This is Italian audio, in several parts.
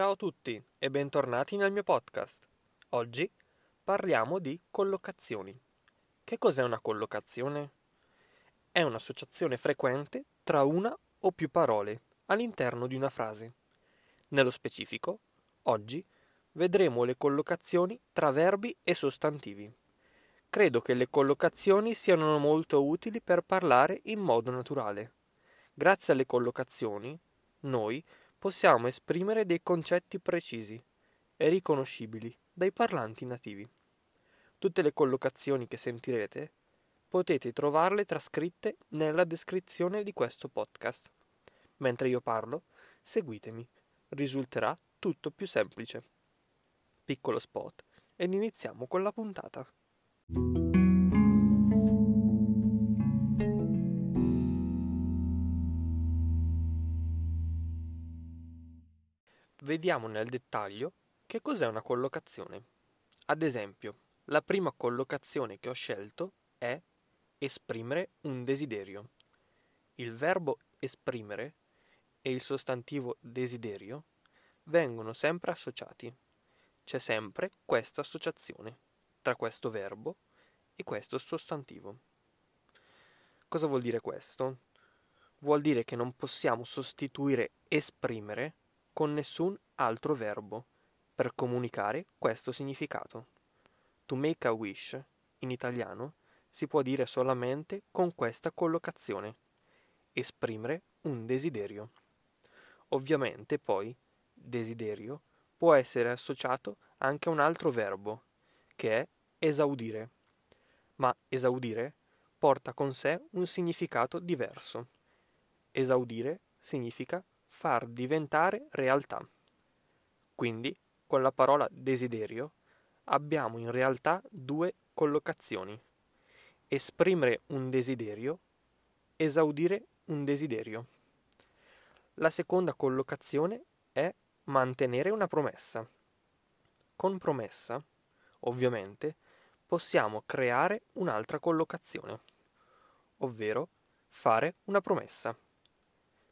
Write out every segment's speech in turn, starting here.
Ciao a tutti e bentornati nel mio podcast. Oggi parliamo di collocazioni. Che cos'è una collocazione? È un'associazione frequente tra una o più parole all'interno di una frase. Nello specifico, oggi vedremo le collocazioni tra verbi e sostantivi. Credo che le collocazioni siano molto utili per parlare in modo naturale. Grazie alle collocazioni, noi possiamo esprimere dei concetti precisi e riconoscibili dai parlanti nativi. Tutte le collocazioni che sentirete potete trovarle trascritte nella descrizione di questo podcast. Mentre io parlo, seguitemi, risulterà tutto più semplice. Piccolo spot ed iniziamo con la puntata. Vediamo nel dettaglio che cos'è una collocazione. Ad esempio, la prima collocazione che ho scelto è esprimere un desiderio. Il verbo esprimere e il sostantivo desiderio vengono sempre associati. C'è sempre questa associazione tra questo verbo e questo sostantivo. Cosa vuol dire questo? Vuol dire che non possiamo sostituire esprimere con nessun altro verbo per comunicare questo significato. To make a wish, in italiano, si può dire solamente con questa collocazione. Esprimere un desiderio. Ovviamente poi desiderio può essere associato anche a un altro verbo, che è esaudire. Ma esaudire porta con sé un significato diverso. Esaudire significa far diventare realtà. Quindi, con la parola desiderio, abbiamo in realtà due collocazioni. Esprimere un desiderio, esaudire un desiderio. La seconda collocazione è mantenere una promessa. Con promessa, ovviamente, possiamo creare un'altra collocazione, ovvero fare una promessa.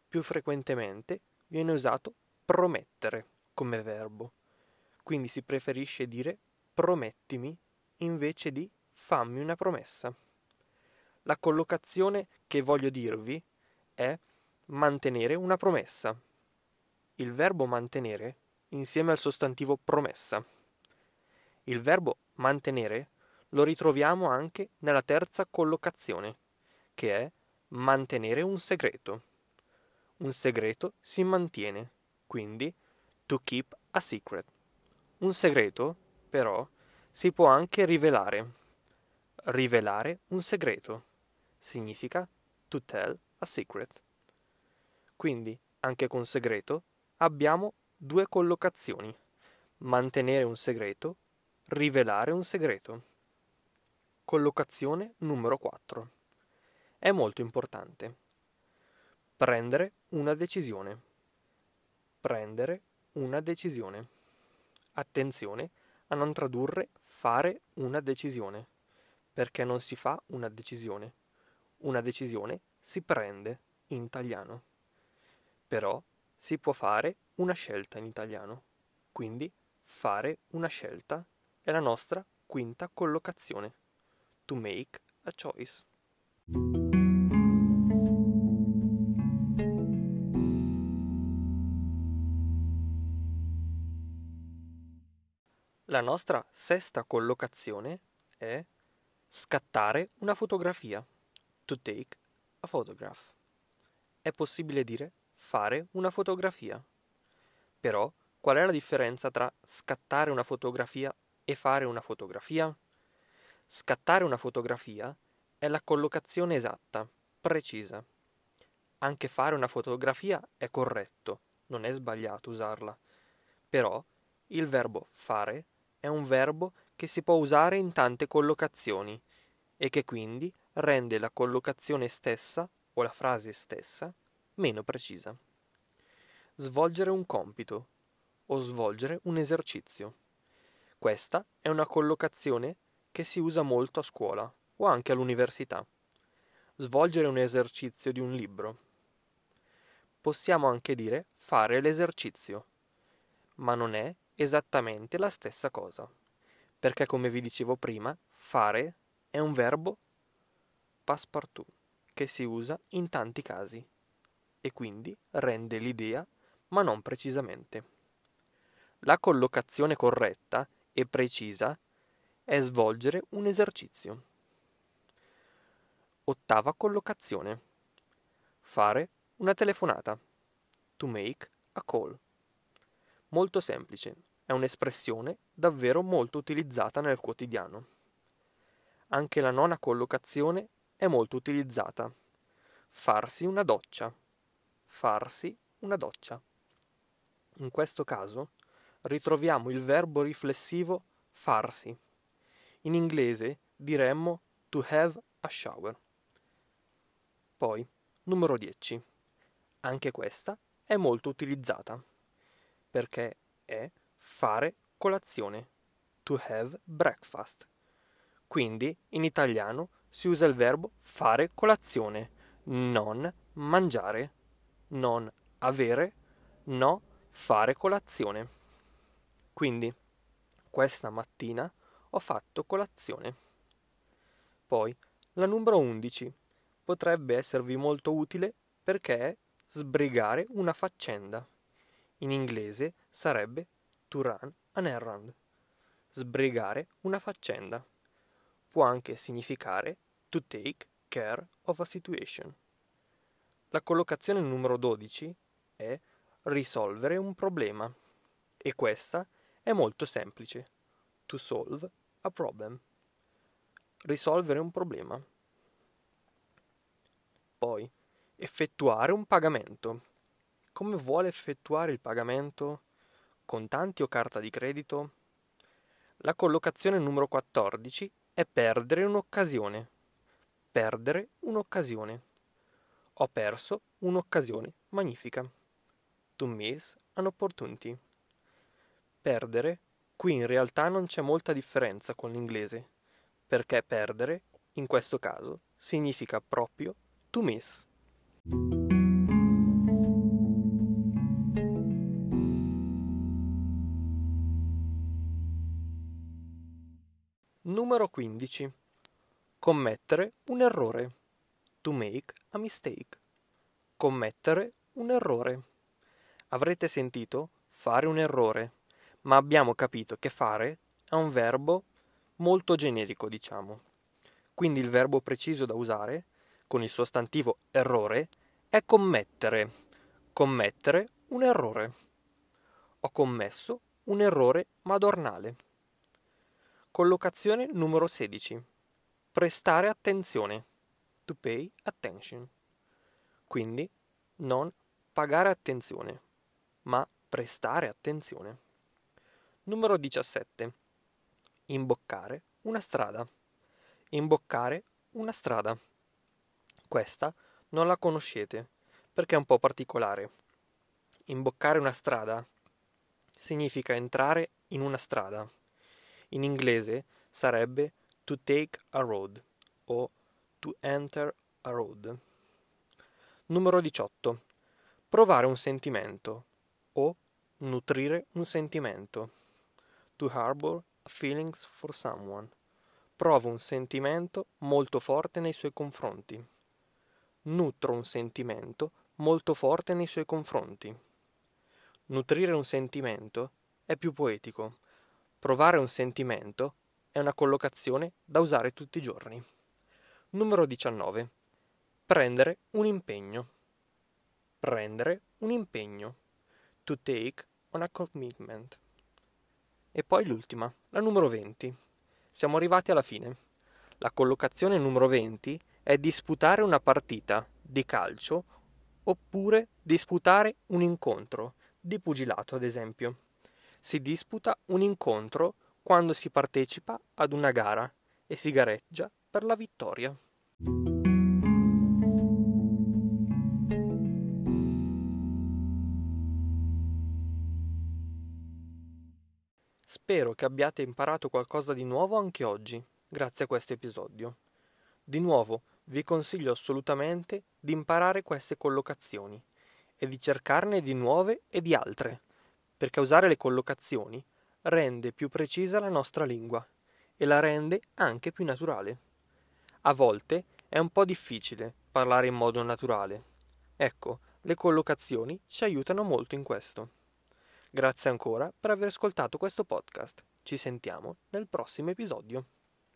Più frequentemente viene usato promettere come verbo, quindi si preferisce dire promettimi invece di fammi una promessa. La collocazione che voglio dirvi è mantenere una promessa. Il verbo mantenere insieme al sostantivo promessa. Il verbo mantenere lo ritroviamo anche nella terza collocazione, che è mantenere un segreto. Un segreto si mantiene, quindi to keep a secret. Un segreto, però, si può anche rivelare. Rivelare un segreto significa to tell a secret. Quindi, anche con segreto, abbiamo due collocazioni. Mantenere un segreto, rivelare un segreto. Collocazione numero 4. È molto importante. Prendere una decisione. Prendere una decisione. Attenzione a non tradurre fare una decisione, perché non si fa una decisione. Una decisione si prende in italiano però si può fare una scelta in italiano. Quindi fare una scelta è la nostra quinta collocazione. To make a choice. La nostra sesta collocazione è scattare una fotografia. To take a photograph. È possibile dire fare una fotografia. Però, qual è la differenza tra scattare una fotografia e fare una fotografia? Scattare una fotografia è la collocazione esatta, precisa. Anche fare una fotografia è corretto, non è sbagliato usarla. Però il verbo fare è un verbo che si può usare in tante collocazioni e che quindi rende la collocazione stessa o la frase stessa meno precisa. Svolgere un compito o svolgere un esercizio. Questa è una collocazione che si usa molto a scuola o anche all'università. Svolgere un esercizio di un libro. Possiamo anche dire fare l'esercizio. ma non è esattamente la stessa cosa, perché come vi dicevo prima, fare è un verbo passepartout che si usa in tanti casi e quindi rende l'idea, ma non precisamente. La collocazione corretta e precisa è svolgere un esercizio. Ottava collocazione. Fare una telefonata. To make a call. Molto semplice, è un'espressione davvero molto utilizzata nel quotidiano. Anche la nona collocazione è molto utilizzata. Farsi una doccia. Farsi una doccia. In questo caso ritroviamo il verbo riflessivo farsi. In inglese diremmo to have a shower. Poi, numero 10. Anche questa è molto utilizzata perché è fare colazione, to have breakfast. Quindi in italiano si usa il verbo fare colazione, non mangiare, non avere, no fare colazione. Quindi questa mattina ho fatto colazione. Poi la numero 11 potrebbe esservi molto utile perché è sbrigare una faccenda. In inglese sarebbe to run an errand. Sbrigare una faccenda. Può anche significare to take care of a situation. La collocazione numero 12 è risolvere un problema e questa è molto semplice. To solve a problem. Risolvere un problema. Poi, effettuare un pagamento. Come vuole effettuare il pagamento? Contanti o carta di credito? La collocazione numero 14 è perdere un'occasione. Perdere un'occasione. Ho perso un'occasione magnifica. To miss an opportunity. Perdere, qui in realtà non c'è molta differenza con l'inglese, perché perdere, in questo caso, significa proprio to miss. Numero 15. Commettere un errore. To make a mistake. Commettere un errore. Avrete sentito fare un errore, ma abbiamo capito che fare è un verbo molto generico, diciamo. Quindi il verbo preciso da usare, con il sostantivo errore, è commettere. Commettere un errore. Ho commesso un errore madornale. Collocazione numero 16. Prestare attenzione. To pay attention. Quindi non pagare attenzione, ma prestare attenzione. Numero 17. Imboccare una strada. Imboccare una strada. Questa non la conoscete perché è un po' particolare. Imboccare una strada significa entrare in una strada. In inglese sarebbe to take a road o to enter a road. Numero 18. Provare un sentimento o nutrire un sentimento. To harbor feelings for someone. Provo un sentimento molto forte nei suoi confronti. Nutro un sentimento molto forte nei suoi confronti. Nutrire un sentimento è più poetico. Provare un sentimento è una collocazione da usare tutti i giorni. Numero 19. Prendere un impegno. Prendere un impegno. To take on a commitment. E poi l'ultima, la numero 20. Siamo arrivati alla fine. La collocazione numero 20 è disputare una partita di calcio oppure disputare un incontro di pugilato, ad esempio. Si disputa un incontro quando si partecipa ad una gara e si gareggia per la vittoria. Spero che abbiate imparato qualcosa di nuovo anche oggi, grazie a questo episodio. Di nuovo, vi consiglio assolutamente di imparare queste collocazioni e di cercarne di nuove e di altre, perché usare le collocazioni rende più precisa la nostra lingua e la rende anche più naturale. A volte è un po' difficile parlare in modo naturale. Ecco, le collocazioni ci aiutano molto in questo. Grazie ancora per aver ascoltato questo podcast. Ci sentiamo nel prossimo episodio.